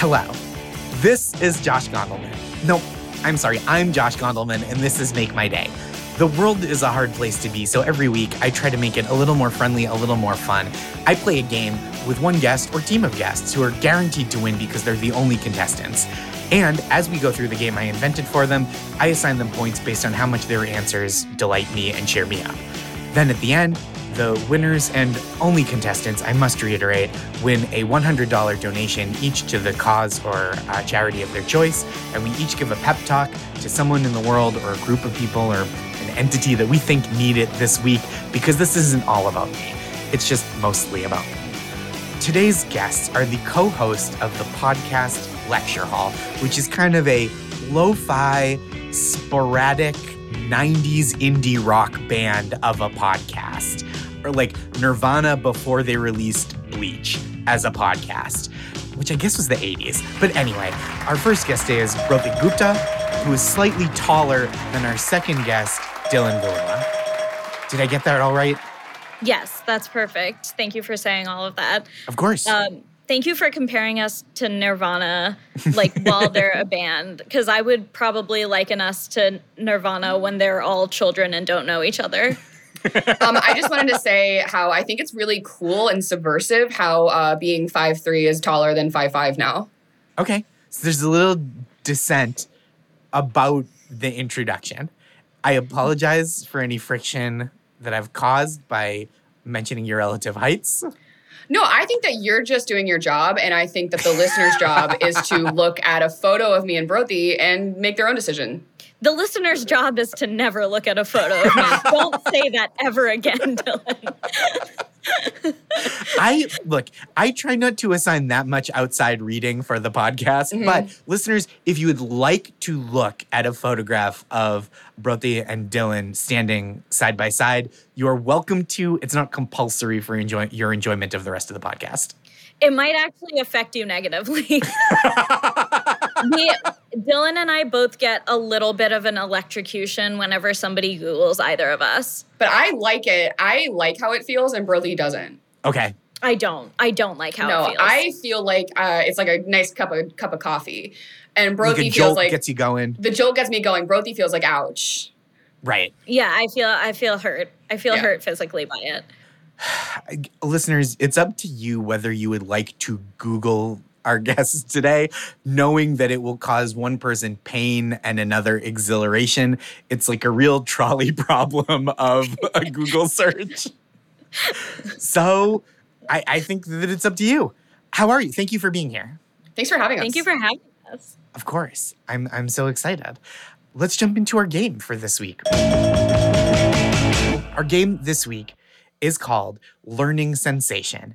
Hello. This is Josh Gondelman. No, I'm sorry, I'm Josh Gondelman, and this is Make My Day. The world is a hard place to be, so every week I try to make it a little more friendly, a little more fun. I play a game with one guest or team of guests who are guaranteed to win because they're the only contestants. And as we go through the game I invented for them, I assign them points based on how much their answers delight me and cheer me up. Then at the end, the winners and only contestants, I must reiterate, win a $100 donation each to the cause or uh, charity of their choice. And we each give a pep talk to someone in the world or a group of people or an entity that we think need it this week because this isn't all about me. It's just mostly about me. Today's guests are the co host of the podcast Lecture Hall, which is kind of a lo fi, sporadic 90s indie rock band of a podcast. Or like Nirvana before they released Bleach as a podcast, which I guess was the 80s. But anyway, our first guest is Broti Gupta, who is slightly taller than our second guest, Dylan Gelula. Did I get that all right? Yes, that's perfect. Thank you for saying all of that. Of course. Um, thank you for comparing us to Nirvana, like while they're a band, because I would probably liken us to Nirvana when they're all children and don't know each other. um, I just wanted to say how I think it's really cool and subversive how uh, being five three is taller than five five now. Okay. So there's a little dissent about the introduction. I apologize for any friction that I've caused by mentioning your relative heights. No, I think that you're just doing your job, and I think that the listener's job is to look at a photo of me and Broti and make their own decision. The listener's job is to never look at a photo of me. Don't say that ever again, Dylan. I look, I try not to assign that much outside reading for the podcast, mm-hmm. but listeners, if you would like to look at a photograph of Broti and Dylan standing side by side, you are welcome to. It's not compulsory for enjoy- your enjoyment of the rest of the podcast. It might actually affect you negatively. we, Dylan and I both get a little bit of an electrocution whenever somebody Googles either of us. But I like it. I like how it feels, and Broti doesn't. Okay. I don't. I don't like how no, it feels. I feel like uh, it's like a nice cup of cup of coffee, and Broti like feels like gets you going. The jolt gets me going. Broti feels like ouch. Right. Yeah, I feel. I feel hurt. I feel yeah. hurt physically by it. listeners, it's up to you whether you would like to Google our guests today, knowing that it will cause one person pain and another exhilaration. It's like a real trolley problem of a Google search. so I, I, think that it's up to you. How are you? Thank you for being here. Thanks for having us. Thank you for having us. Of course. I'm I'm so excited. Let's jump into our game for this week. Our game this week is called Learning Sensation.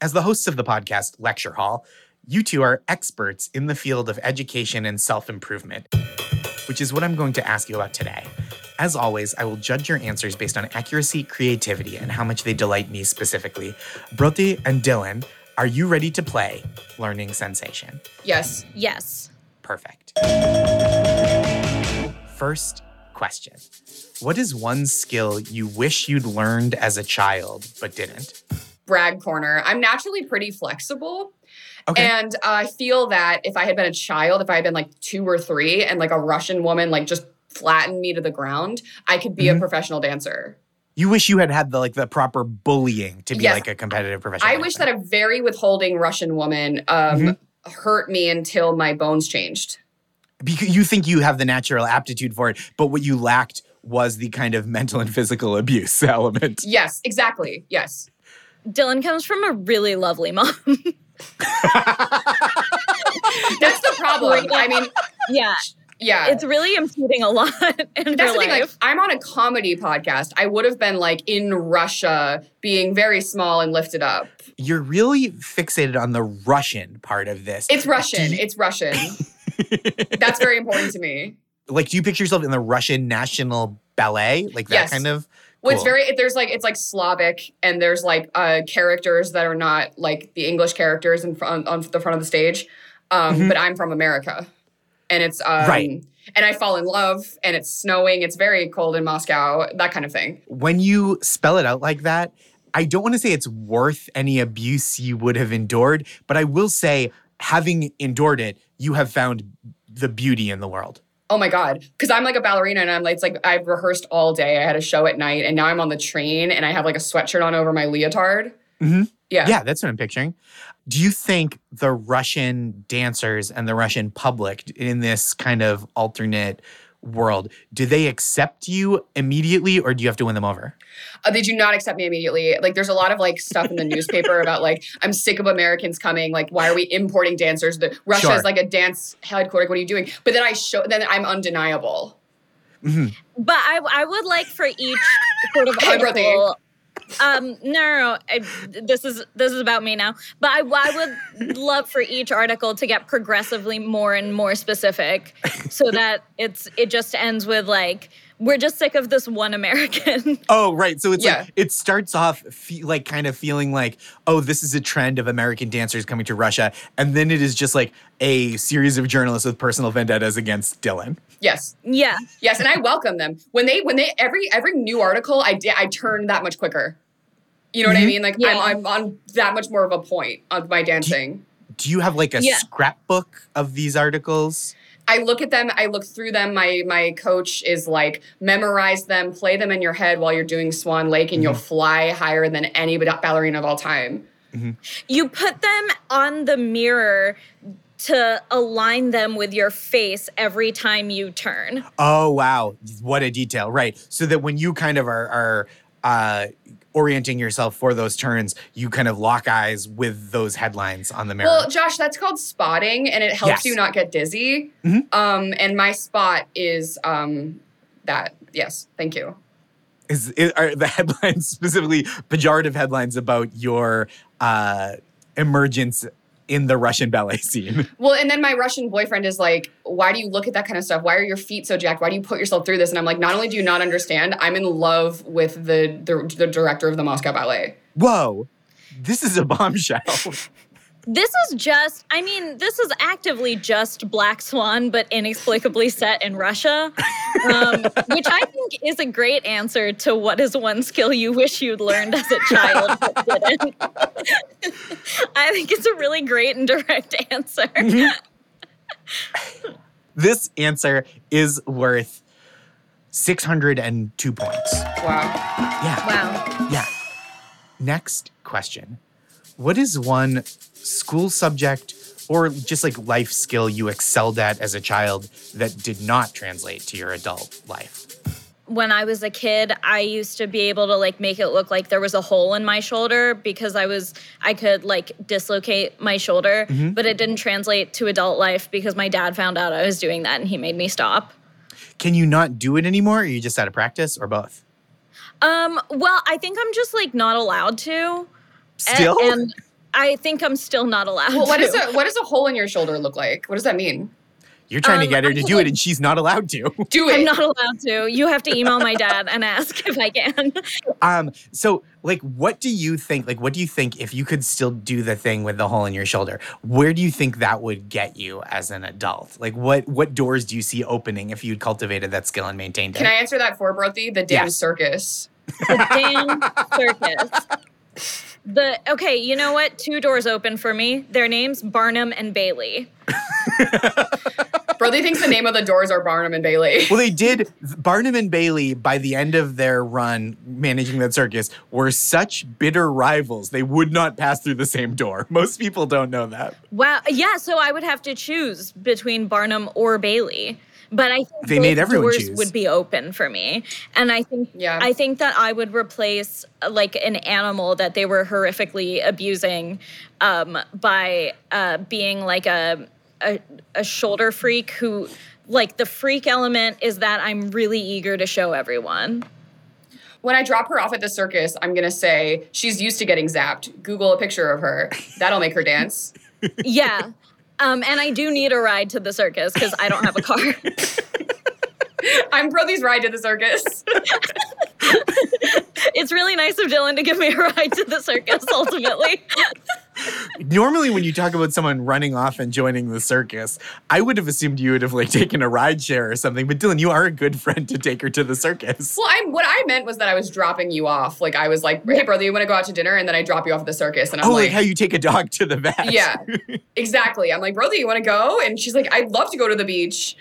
As the hosts of the podcast Lecture Hall, you two are experts in the field of education and self improvement, which is what I'm going to ask you about today. As always, I will judge your answers based on accuracy, creativity, and how much they delight me specifically. Broti and Dylan, are you ready to play Learning Sensation? Yes. Yes. Perfect. First question What is one skill you wish you'd learned as a child but didn't? Brag corner. I'm naturally pretty flexible. Okay. And I feel that if I had been a child, if I had been like two or three and like a Russian woman like just flattened me to the ground, I could be mm-hmm. a professional dancer. You wish you had had the like the proper bullying to be yes. like a competitive professional. I dancer. wish that a very withholding Russian woman um, mm-hmm. hurt me until my bones changed because you think you have the natural aptitude for it, but what you lacked was the kind of mental and physical abuse element. Yes, exactly. Yes. Dylan comes from a really lovely mom. That's the problem. I mean, yeah. Yeah. It's really impeding a lot in That's the thing. Like, I'm on a comedy podcast. I would have been like in Russia being very small and lifted up. You're really fixated on the Russian part of this. It's Russian. You- it's Russian. That's very important to me. Like, do you picture yourself in the Russian National Ballet? Like that yes. kind of. Cool. it's very there's like it's like Slavic, and there's like uh, characters that are not like the English characters in front on the front of the stage. Um, mm-hmm. But I'm from America, and it's um, right. And I fall in love, and it's snowing. It's very cold in Moscow. That kind of thing. When you spell it out like that, I don't want to say it's worth any abuse you would have endured, but I will say having endured it, you have found the beauty in the world. Oh my God. Because I'm like a ballerina and I'm like, it's like I've rehearsed all day. I had a show at night and now I'm on the train and I have like a sweatshirt on over my leotard. Mm-hmm. Yeah. Yeah, that's what I'm picturing. Do you think the Russian dancers and the Russian public in this kind of alternate world, do they accept you immediately or do you have to win them over? Uh, they do not accept me immediately. Like there's a lot of like stuff in the newspaper about like I'm sick of Americans coming. Like why are we importing dancers? The, Russia Sure. is like a dance headquarters. What are you doing? But then I show. Then I'm undeniable. But I, I would like for each sort of Hey, article. Um, no, no, no. I, this is this is about me now. But I, I would love for each article to get progressively more and more specific, so that it's it just ends with like we're just sick of this one American. Oh, right. So it's Yeah. like it starts off fe- like kind of feeling like, oh, this is a trend of American dancers coming to Russia, and then it is just like a series of journalists with personal vendettas against Dylan. Yes. yeah, Yes, and I welcome them when they when they every every new article I did I turn that much quicker. You know what I Mhm. mean? Like Yeah. I'm I'm on that much more of a point of my dancing. Do you have like a Yeah. scrapbook of these articles? I look at them, I look through them. My my coach is like memorize them, play them in your head while you're doing Swan Lake, and you'll mm-hmm. fly higher than any ballerina of all time. Mm-hmm. you put them on the mirror to align them with your face every time you turn. Oh wow, what a detail! Right, so that when you kind of are, are uh, orienting yourself for those turns, you kind of lock eyes with those headlines on the mirror. Well, Josh, that's called spotting, and it helps Yes. you not get dizzy. Mhm. Um, and my spot is um, that. Yes, thank you. is, is are the headlines specifically pejorative headlines about your uh, emergence in the Russian ballet scene? Well, and then my Russian boyfriend is like, "Why do you look at that kind of stuff? Why are your feet so jacked? Why do you put yourself through this?" And I'm like, "Not only do you not understand, I'm in love with the the, the director of the Moscow Ballet." Whoa, this is a bombshell. This is just, I mean, this is actively just Black Swan, but inexplicably set in Russia, um, which I think is a great answer to what is one skill you wish you'd learned as a child but didn't. I think it's a really great and direct answer. this answer is worth 602 points. Wow. Yeah. Wow. Yeah. Next question. What is one school subject or just like life skill you excelled at as a child that did not translate to your adult life? when I was a kid, I used to be able to like make it look like there was a hole in my shoulder because I was I could like dislocate my shoulder, but it didn't translate to adult life because my dad found out I was doing that and he made me stop. Can you not do it anymore? Or are you just out of practice or both? Um, well, I think I'm just like not allowed to. A- Still? and I think I'm still not allowed Well, what to. does a what does a hole in your shoulder look like? What does that mean? You're trying to Um, get her to do it and she's not allowed to. Do it. I'm not allowed to. You have to email my dad and ask if I can. Um, so like what do you think like what do you think if you could still do the thing with the hole in your shoulder? Where do you think that would get you as an adult? Like what what doors do you see opening if you'd cultivated that skill and maintained it? Can? I answer that for Broti? The damn Yes. circus. The damn circus. The okay, you know what? Two doors open for me. Their names Barnum and Bailey. Broti thinks the name of the doors are Barnum and Bailey. Well, they did. Barnum and Bailey, by the end of their run managing that circus, were such bitter rivals. They would not pass through the same door. Most people don't know that. Wow. Yeah, so I would have to choose between Barnum or Bailey. But I think They made both everyone doors choose. would be open for me. And I think Yeah. I think that I would replace uh, like an animal that they were horrifically abusing um, by uh, being like a, a a shoulder freak who like the freak element is that I'm really eager to show everyone. When I drop her off at the circus, I'm gonna say she's used to getting zapped. Google a picture of her. That'll make her dance. Yeah. Um, and I do need a ride to the circus because I don't have a car. I'm Broti's ride to the circus. it's really nice of Dylan to give me a ride to the circus ultimately. Normally, when you talk about someone running off and joining the circus, I would have assumed you would have like taken a ride share or something. But Dylan, you are a good friend to take her to the circus. Well, I what I meant was that I was dropping you off. Like I was like, "Hey, brother, you want to go out to dinner?" And then I drop you off at the circus, and I'm oh, like, like how you take a dog to the vet. "Yeah, exactly." I'm like, "Brother, you want to go?" And she's like, "I'd love to go to the beach."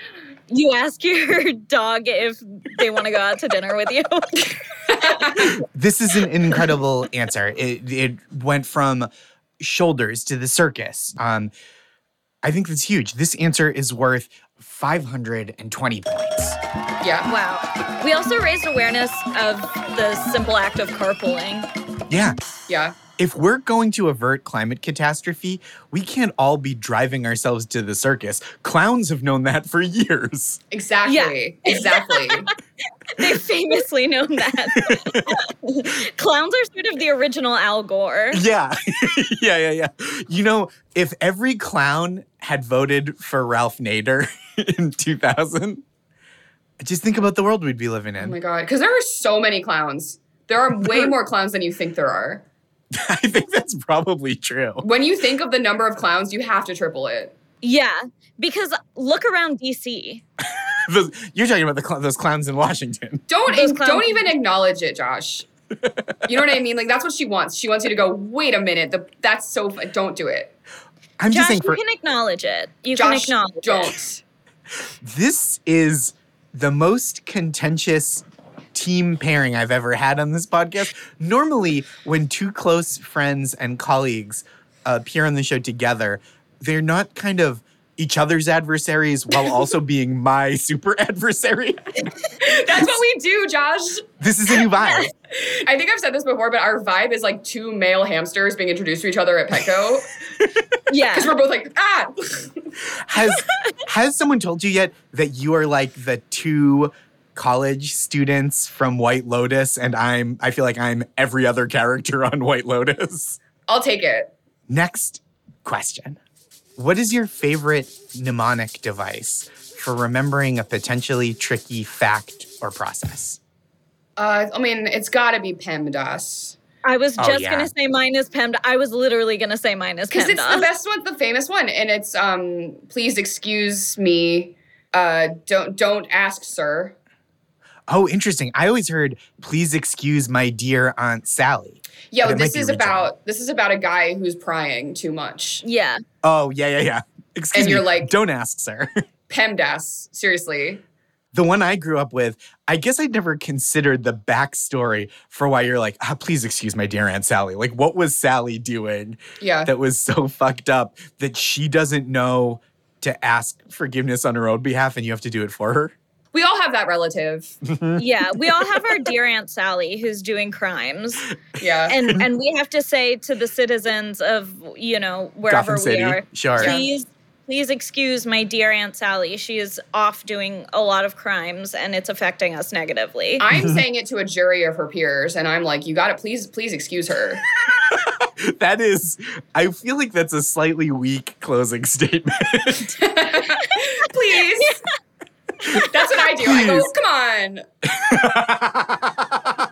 You ask your dog if they want to go out to dinner with you. this is an incredible answer. It it went from shoulders to the circus. Um, I think that's huge. This answer is worth 520 points. Yeah. Wow. We also raised awareness of the simple act of carpooling. Yeah. Yeah. If we're going to avert climate catastrophe, we can't all be driving ourselves to the circus. Clowns have known that for years. Exactly. Yeah. Exactly. They've famously known that. Clowns are sort of the original Al Gore. Yeah. yeah, yeah, yeah. You know, if every clown had voted for Ralph Nader in 2000, just think about the world we'd be living in. oh in. my god, because there are so many clowns. There are way more clowns than you think there are. I think that's probably true. When you think of the number of clowns, you have to triple it. Yeah, because look around DC. Those, you're talking about the cl- those clowns in Washington. Don't in- clowns- don't even acknowledge it, Josh. You know what I mean? Like that's what she wants. She wants you to go. Wait a minute. The, that's so. fu- Don't do it, I'm just Josh, saying you can acknowledge it. You can acknowledge it. Don't. this is the most contentious team pairing I've ever had on this podcast. Normally, when two close friends and colleagues appear on the show together, they're not kind of each other's adversaries while also being my super adversary. That's what we do, Josh. This is a new vibe. I think I've said this before, but our vibe is like two male hamsters being introduced to each other at Petco Yeah. because we're both like ah. Has has someone told you yet that you are like the two college students from White Lotus and I'm I feel like I'm every other character on White Lotus? I'll take it. Next question. What is your favorite mnemonic device for remembering a potentially tricky fact or process? Uh, I mean, it's got to be PEMDAS I was Oh, just yeah. gonna say mine is PEMDAS. I was literally gonna say mine is because it's the best one, the famous one, and it's um. Please excuse me. Uh, don't don't ask, sir. Oh, interesting. I always heard, please excuse my dear Aunt Sally. Yo, But this is about this is about a guy who's prying too much. Yeah. Oh, yeah, yeah, yeah. Excuse And me. you're like- don't ask, sir. PEMDAS, seriously. the one I grew up with, I guess I'd never considered the backstory for why you're like, ah, please excuse my dear Aunt Sally. Like, what was Sally doing Yeah. that was so fucked up that she doesn't know to ask forgiveness on her own behalf and you have to do it for her? We all have that relative. Mm-hmm. Yeah. We all have our dear Aunt Sally who's doing crimes. Yeah. And and we have to say to the citizens of, you know, wherever Gotham City. we are, Sure. Please please excuse my dear Aunt Sally. She is off doing a lot of crimes and it's affecting us negatively. I'm mm-hmm. saying it to a jury of her peers, and I'm like, you got to please, please excuse her. That is, I feel like that's a slightly weak closing statement. please. That's what I do. I go, come on.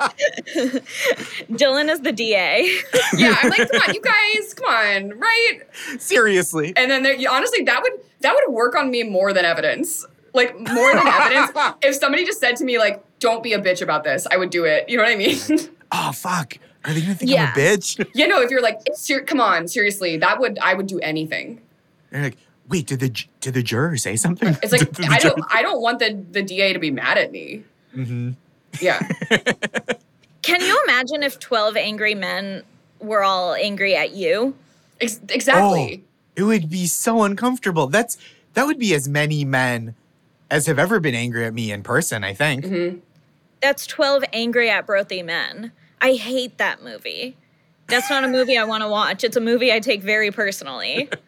Dylan is the DA. Yeah, I'm like, come on, you guys, come on, right? Seriously. And then there, honestly, that would that would work on me more than evidence. Like more than evidence. If somebody just said to me, like, don't be a bitch about this, I would do it. You know what I mean? Oh, fuck. Are they going to think Yeah. I'm a bitch? yeah, no, if you're like, ser- come on, seriously, that would I would do anything. They're like, wait, did the, did the juror say something? It's like Did the I don't juror- I don't want the the DA to be mad at me. Mhm. Yeah. Can you imagine if 12 angry men were all angry at you? Ex- exactly. Oh, it would be so uncomfortable. That's that would be as many men as have ever been angry at me in person, I think. Mhm. That's 12 angry at Broti men. I hate that movie. That's not a movie I want to watch. It's a movie I take very personally.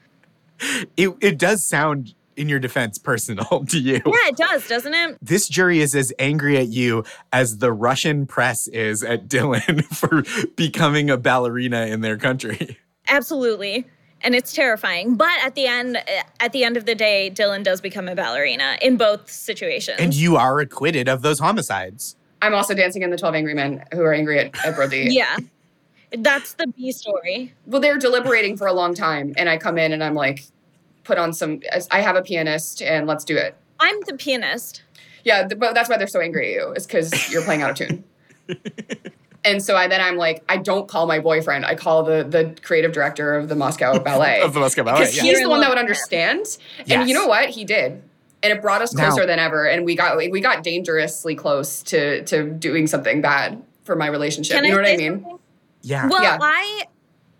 It it does sound in your defense personal to you. Yeah, it does, doesn't it? This jury is as angry at you as the Russian press is at Dylan for becoming a ballerina in their country. Absolutely. And it's terrifying. But at the end eh, at the end of the day, Dylan does become a ballerina in both situations. And you are acquitted of those homicides. I'm also dancing in the 12 angry men who are angry at, at Broti. yeah. That's the B story. Well, they're deliberating for a long time, and I come in and I'm like, put on some. I have a pianist, and let's do it. I'm the pianist. Yeah, but that's why they're so angry at you. Is because you're playing out of tune. and so I then I'm like, I don't call my boyfriend. I call the the creative director of the Moscow Ballet. of the Moscow Ballet. Because Yeah. he's the one that would understand. And you know what? He did. And it brought us Now- closer than ever. And we got we got dangerously close to to doing something bad for my relationship. You know I what I mean? something? Yeah. Well, Yeah. I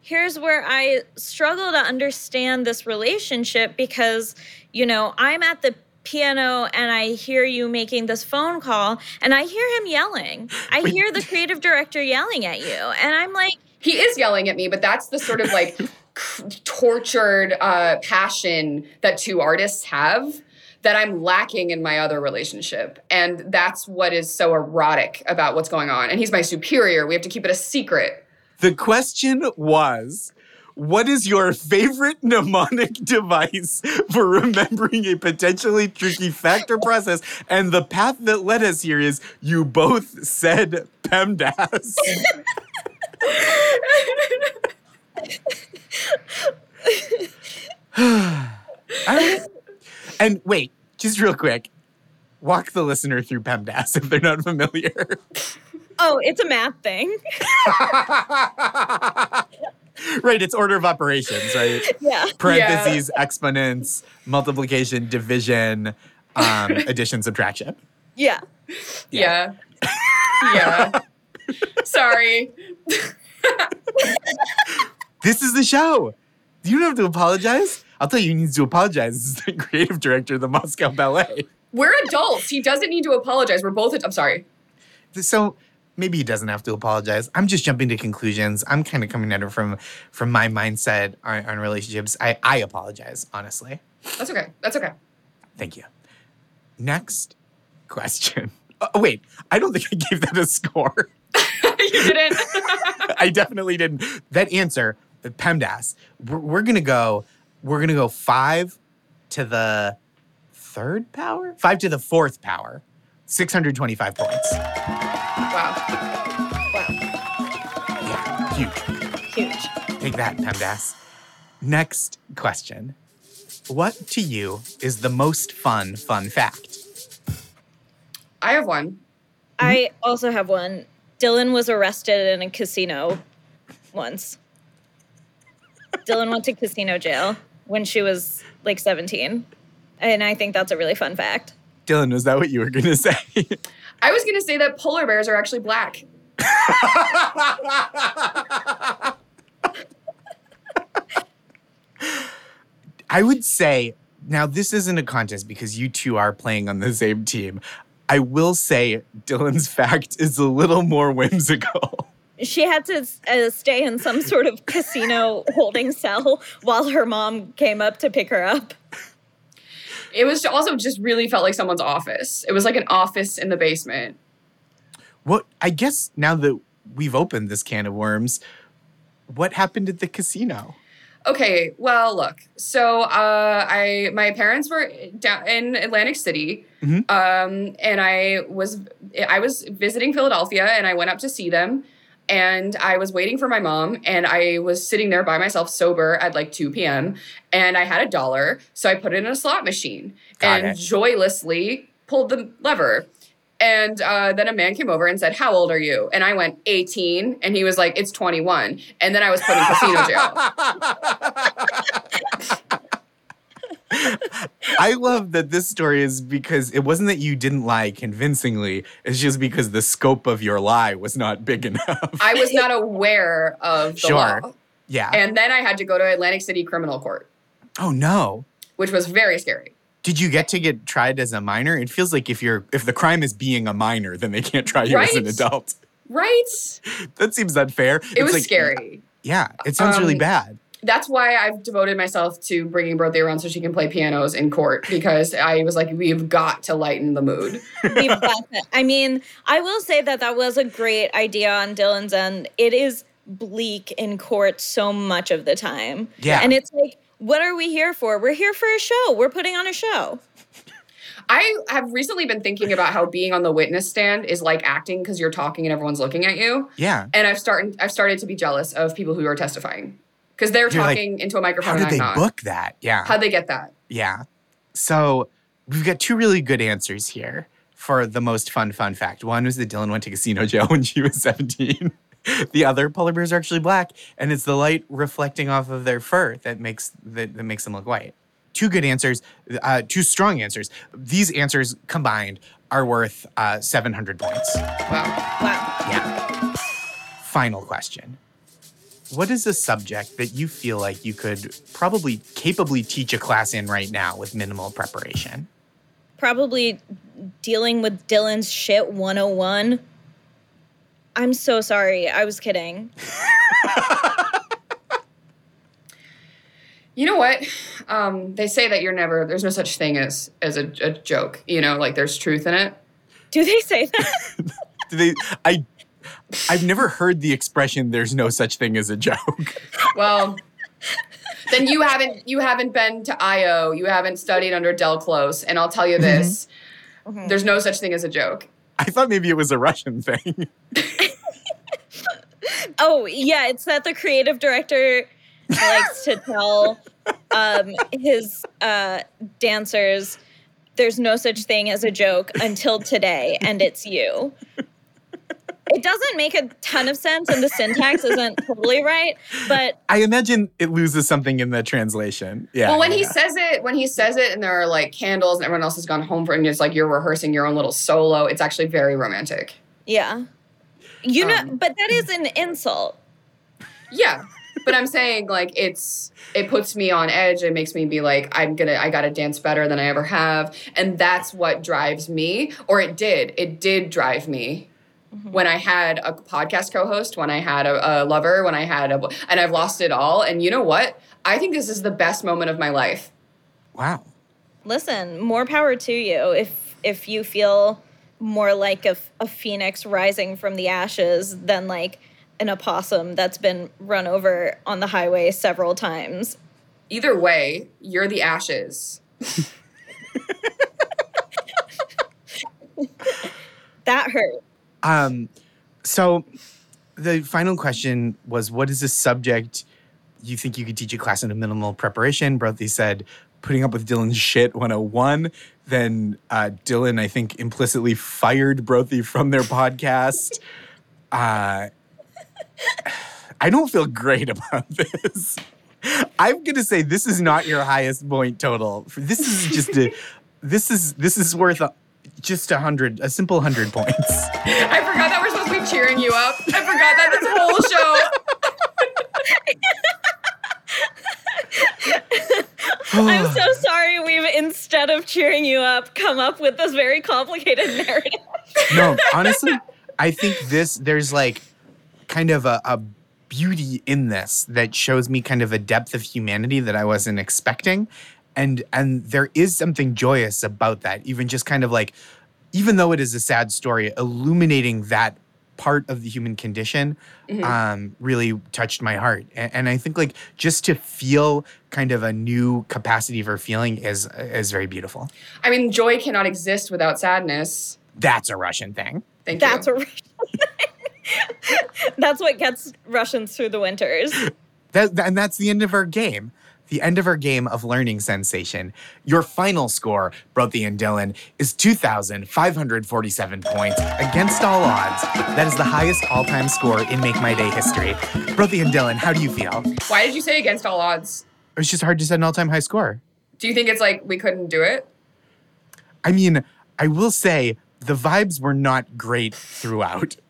here's where I struggle to understand this relationship because, you know, I'm at the piano and I hear you making this phone call and I hear him yelling. I Wait. hear the creative director yelling at you. And I'm like, He is yelling at me, but that's the sort of like tortured uh, passion that two artists have that I'm lacking in my other relationship. And that's what is so erotic about what's going on. And he's my superior. We have to keep it a secret. The question was what is your favorite mnemonic device for remembering a potentially tricky factor process? And the path that led us here is you both said PEMDAS. And wait, just real quick, walk the listener through PEMDAS if they're not familiar. oh, it's a math thing. right, it's order of operations, right? yeah. Parentheses, exponents, multiplication, division, um, addition, subtraction. Yeah. Yeah. Yeah. Sorry. This is the show. You don't have to apologize. I'll tell you, you need to apologize. This is the creative director of the Moscow Ballet. We're adults. He doesn't need to apologize. We're both, I'm sorry. So maybe he doesn't have to apologize. I'm just jumping to conclusions. I'm kind of coming at it from from my mindset on, on relationships. I, I apologize, honestly. That's okay. That's okay. Thank you. Next question. Uh, oh, wait, I don't think I gave that a score. you didn't. I definitely didn't. That answer, PEMDAS, we're, we're gonna go. We're gonna go five to the third power, five to the fourth power, six hundred twenty-five points. Wow. Wow. Yeah, huge. Huge. Take that, PEMDAS. Next question: What to you is the most fun fun fact? I have one. I also have one. Dylan was arrested in a casino once. Dylan went to casino jail when she was like 17. And I think that's a really fun fact. Dylan, was that what you were gonna say? I was going to say that polar bears are actually black. I would say now this isn't a contest because you two are playing on the same team. I will say Dylan's fact is a little more whimsical. She had to uh, stay in some sort of casino holding cell while her mom came up to pick her up. It was also just really felt like someone's office. It was like an office in the basement. What I guess now that we've opened this can of worms, what happened at the casino? Okay, well, look. So, uh, I my parents were down in Atlantic City, Mhm. um, and I was I was visiting Philadelphia, and I went up to see them, and I was waiting for my mom, and I was sitting there by myself, sober at like two p.m., and I had a dollar, so I put it in a slot machine, Got and it. joylessly pulled the lever. And uh, then a man came over and said, How old are you? And I went, 18. And he was like, It's 21. And then I was put in casino jail. I love that this story is because it wasn't that you didn't lie convincingly, it's just because the scope of your lie was not big enough. I was not aware of the Sure. law. yeah. And then I had to go to Atlantic City Criminal Court, oh no. which was very scary. Did you get to get tried as a minor? It feels like if you're if the crime is being a minor, then they can't try you as an adult. Right? That seems unfair. It It's was like- scary. Yeah, it sounds really Um, bad. That's why I've devoted myself to bringing Birthday around so she can play pianos in court because I was like, we've got to lighten the mood. We've got that. I mean, I will say that that was a great idea on Dylan's end. It is bleak in court so much of the time. Yeah. And it's like, what are we here for? We're here for a show. We're putting on a show. I have recently been thinking about how being on the witness stand is like acting because you're talking and everyone's looking at you. Yeah. And I've started I've started to be jealous of people who are testifying because they're You're like, talking into a microphone. How did they not. book that? Yeah. How'd they get that? Yeah. So we've got two really good answers here for the most fun fun fact. One was that Dylan went to casino jail when she was 17. the other polar bears are actually black, and it's the light reflecting off of their fur that makes that, that makes them look white. Two good answers, uh, two strong answers. These answers combined are worth uh, 700 points. Wow. Wow. Yeah. Final question. What is a subject that you feel like you could probably capably teach a class in right now with minimal preparation? Probably dealing with Dylan's shit 101. I'm so sorry. I was kidding. You know what? Um, they say that you're never. There's no such thing as as a, a joke. You know, like there's truth in it. Do they say that? Do they I I've never heard the expression there's no such thing as a joke. Well, then you haven't you haven't been to IO. You haven't studied under Del Close, and I'll tell you this: there's no such thing as a joke. I thought maybe it was a Russian thing. oh, yeah. It's that the creative director likes to tell um, his uh, dancers there's no such thing as a joke until today, and it's you. It doesn't make a ton of sense, and the syntax isn't totally right, but I imagine it loses something in the translation. Yeah. well, when he says it, when he says it, and there are like candles, and everyone else has gone home for, and it's like you're rehearsing your own little solo. It's actually very romantic. yeah. You know, Um, but that is an insult. Yeah, but I'm saying like it's it puts me on edge. It makes me be like I'm gonna I gotta dance better than I ever have, and that's what drives me. Or it did. It did drive me. Mm-hmm. When I had a podcast co-host, when I had a, a lover, when I had a, and I've lost it all. And you know what? I think this is the best moment of my life. Wow. Listen, more power to you if if you feel more like a, a phoenix rising from the ashes than like an opossum that's been run over on the highway several times. Either way, you're the ashes. That hurt. Um, so the final question was what is a subject you think you could teach a class in a minimal preparation? Broti said putting up with Dylan's shit 101. Then uh, Dylan, I think, implicitly fired Broti from their podcast. Uh, I don't feel great about this. I'm gonna say this is not your highest point total. This is just a. This is this is worth just a hundred, a simple hundred points. I forgot that we're supposed to be cheering you up. I forgot that this whole show. I'm so sorry we've instead of cheering you up come up with this very complicated narrative. no, honestly, I think this there's like kind of a, a beauty in this that shows me kind of a depth of humanity that I wasn't expecting. And and there is something joyous about that, even just kind of like, even though it is a sad story, illuminating that part of the human condition um, really touched my heart. And, and I think like just to feel kind of a new capacity for feeling is is very beautiful. I mean, joy cannot exist without sadness. That's a Russian thing. Thank That's you. a That's what gets Russians through the winters. That, and that's the end of our game. The end of our game of learning sensation. Your final score, Broti and Dylan, is 2,547 points against all odds. That is the highest all time score in Make My Day history. Broti and Dylan, how do you feel? Why did you say against all odds? It's just hard to set an all time high score. Do you think it's like we couldn't do it? I mean, I will say the vibes were not great throughout.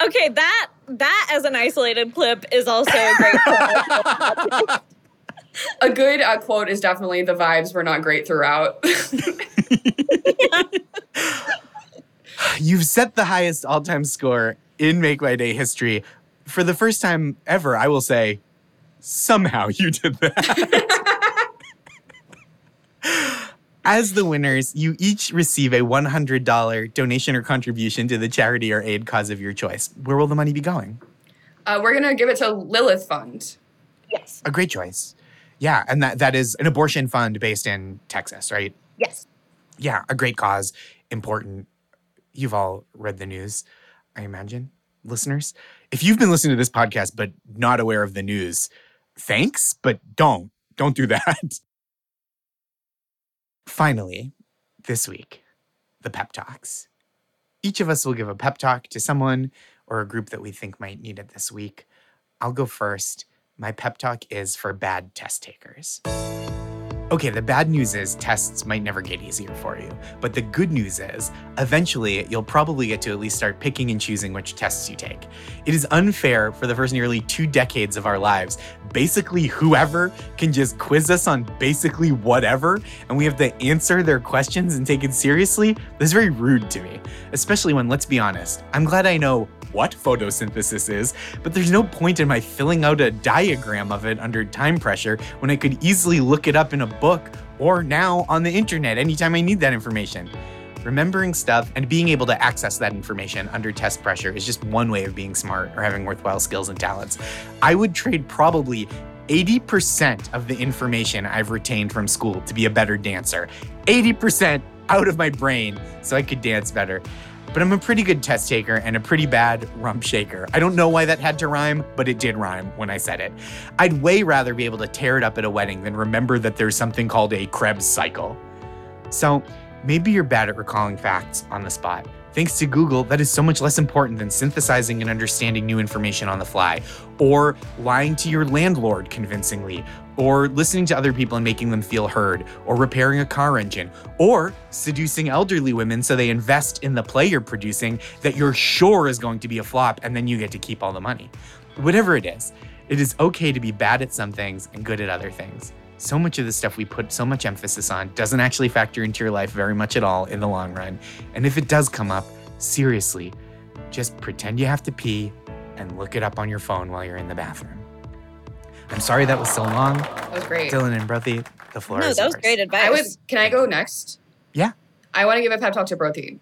Okay, that that as an isolated clip is also a great clip. A good uh, quote is definitely the vibes were not great throughout. You've set the highest all time score in Make My Day history. For the first time ever, I will say, somehow you did that. As the winners, you each receive a $100 donation or contribution to the charity or aid cause of your choice. Where will the money be going? uh, we're gonna give it to Lilith Fund. yes. A great choice. Yeah, and that, that is an abortion fund based in Texas, right? Yes. Yeah, a great cause, important. You've all read the news, I imagine, listeners. If you've been listening to this podcast but not aware of the news, thanks, but don't. Don't do that. Finally, this week, the pep talks. Each of us will give a pep talk to someone or a group that we think might need it this week. I'll go first. My pep talk is for bad test takers. Okay, the bad news is tests might never get easier for you. But the good news is, eventually, you'll probably get to at least start picking and choosing which tests you take. It is unfair for the first nearly two decades of our lives. Basically, whoever can just quiz us on basically whatever, and we have to answer their questions and take it seriously. That's very rude to me, especially when, let's be honest, I'm glad I know what photosynthesis is, but there's no point in my filling out a diagram of it under time pressure when I could easily look it up in a book or now on the internet anytime I need that information. Remembering stuff and being able to access that information under test pressure is just one way of being smart or having worthwhile skills and talents. I would trade probably 80% of the information I've retained from school to be a better dancer. 80% out of my brain so I could dance better but I'm a pretty good test taker and a pretty bad rump shaker. I don't know why that had to rhyme, but it did rhyme when I said it. I'd way rather be able to tear it up at a wedding than remember that there's something called a Krebs cycle. So maybe you're bad at recalling facts on the spot. Thanks to Google, that is so much less important than synthesizing and understanding new information on the fly, or lying to your landlord convincingly, or listening to other people and making them feel heard, or repairing a car engine, or seducing elderly women so they invest in the play you're producing that you're sure is going to be a flop and then you get to keep all the money. Whatever it is, it is okay to be bad at some things and good at other things so much of the stuff we put so much emphasis on doesn't actually factor into your life very much at all in the long run. And if it does come up, seriously, just pretend you have to pee and look it up on your phone while you're in the bathroom. I'm sorry that was so long. That was great. Dylan and Broti, the floor no, is that was yours. great advice. I would. Can I go next? Yeah. I want to give a pep talk to Broti.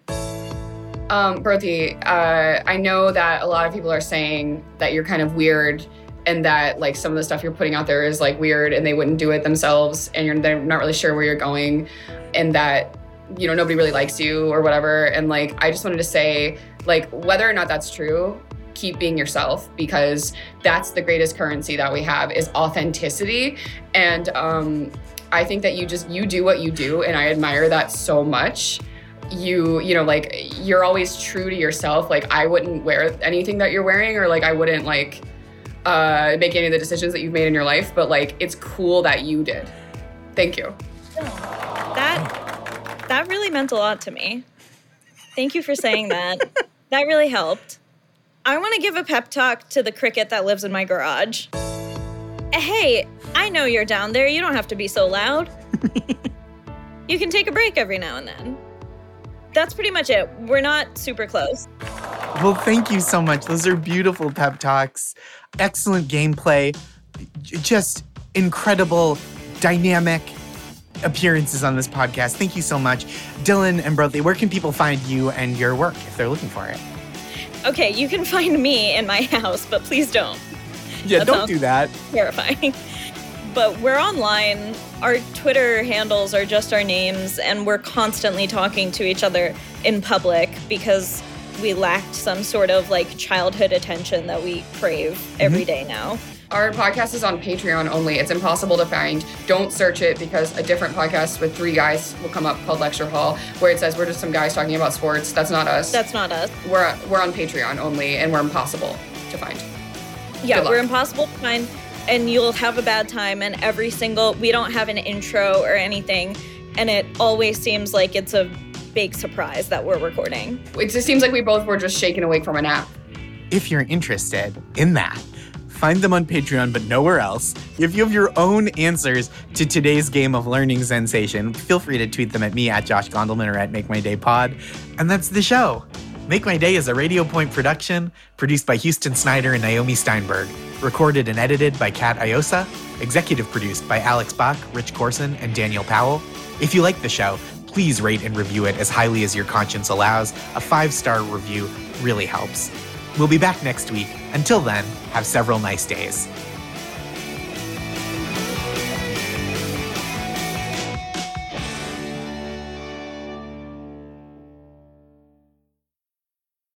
Um, Broti, uh, I know that a lot of people are saying that you're kind of weird and that like some of the stuff you're putting out there is like weird and they wouldn't do it themselves and you're they're not really sure where you're going and that you know nobody really likes you or whatever. And like I just wanted to say like whether or not that's true keep being yourself because that's the greatest currency that we have is authenticity. And um I think that you just you do what you do and I admire that so much. You you know like you're always true to yourself. Like I wouldn't wear anything that you're wearing or like I wouldn't like uh, make any of the decisions that you've made in your life, but like it's cool that you did. Thank you. That that really meant a lot to me. Thank you for saying that. that really helped. I want to give a pep talk to the cricket that lives in my garage. Hey, I know you're down there. You don't have to be so loud. you can take a break every now and then. That's pretty much it. We're not super close. Well, thank you so much. Those are beautiful pep talks. Excellent gameplay. Just incredible, dynamic appearances on this podcast. Thank you so much. Dylan and Broti, where can people find you and your work if they're looking for it? Okay, you can find me in my house, but please don't. Yeah, That don't do that. terrifying. But we're online. Our Twitter handles are just our names, and we're constantly talking to each other in public because we lacked some sort of like childhood attention that we crave mm-hmm. every day now. Our podcast is on Patreon only. It's impossible to find. Don't search it because a different podcast with three guys will come up called Lecture Hall, where it says we're just some guys talking about sports. That's not us. That's not us. we're we're on Patreon only, and we're impossible to find. Yeah, we're impossible to find, and you'll have a bad time. And every single, we don't have an intro or anything, and it always seems like it's a big surprise that we're recording. It just seems like we both were just shaken awake from a nap. If you're interested in that, find them on Patreon, but nowhere else. If you have your own answers to today's game of learning sensation, feel free to tweet them at me at Josh Gondelman or at Make My Day Pod. And that's the show. Make My Day is a Radio Point production produced by Houston Snyder and Naomi Steinberg, recorded and edited by Kat Iosa, executive produced by Alex Bach, Rich Corson, and Daniel Powell. If you like the show, please rate and review it as highly as your conscience allows. A five star review really helps. We'll be back next week. Until then, have several nice days.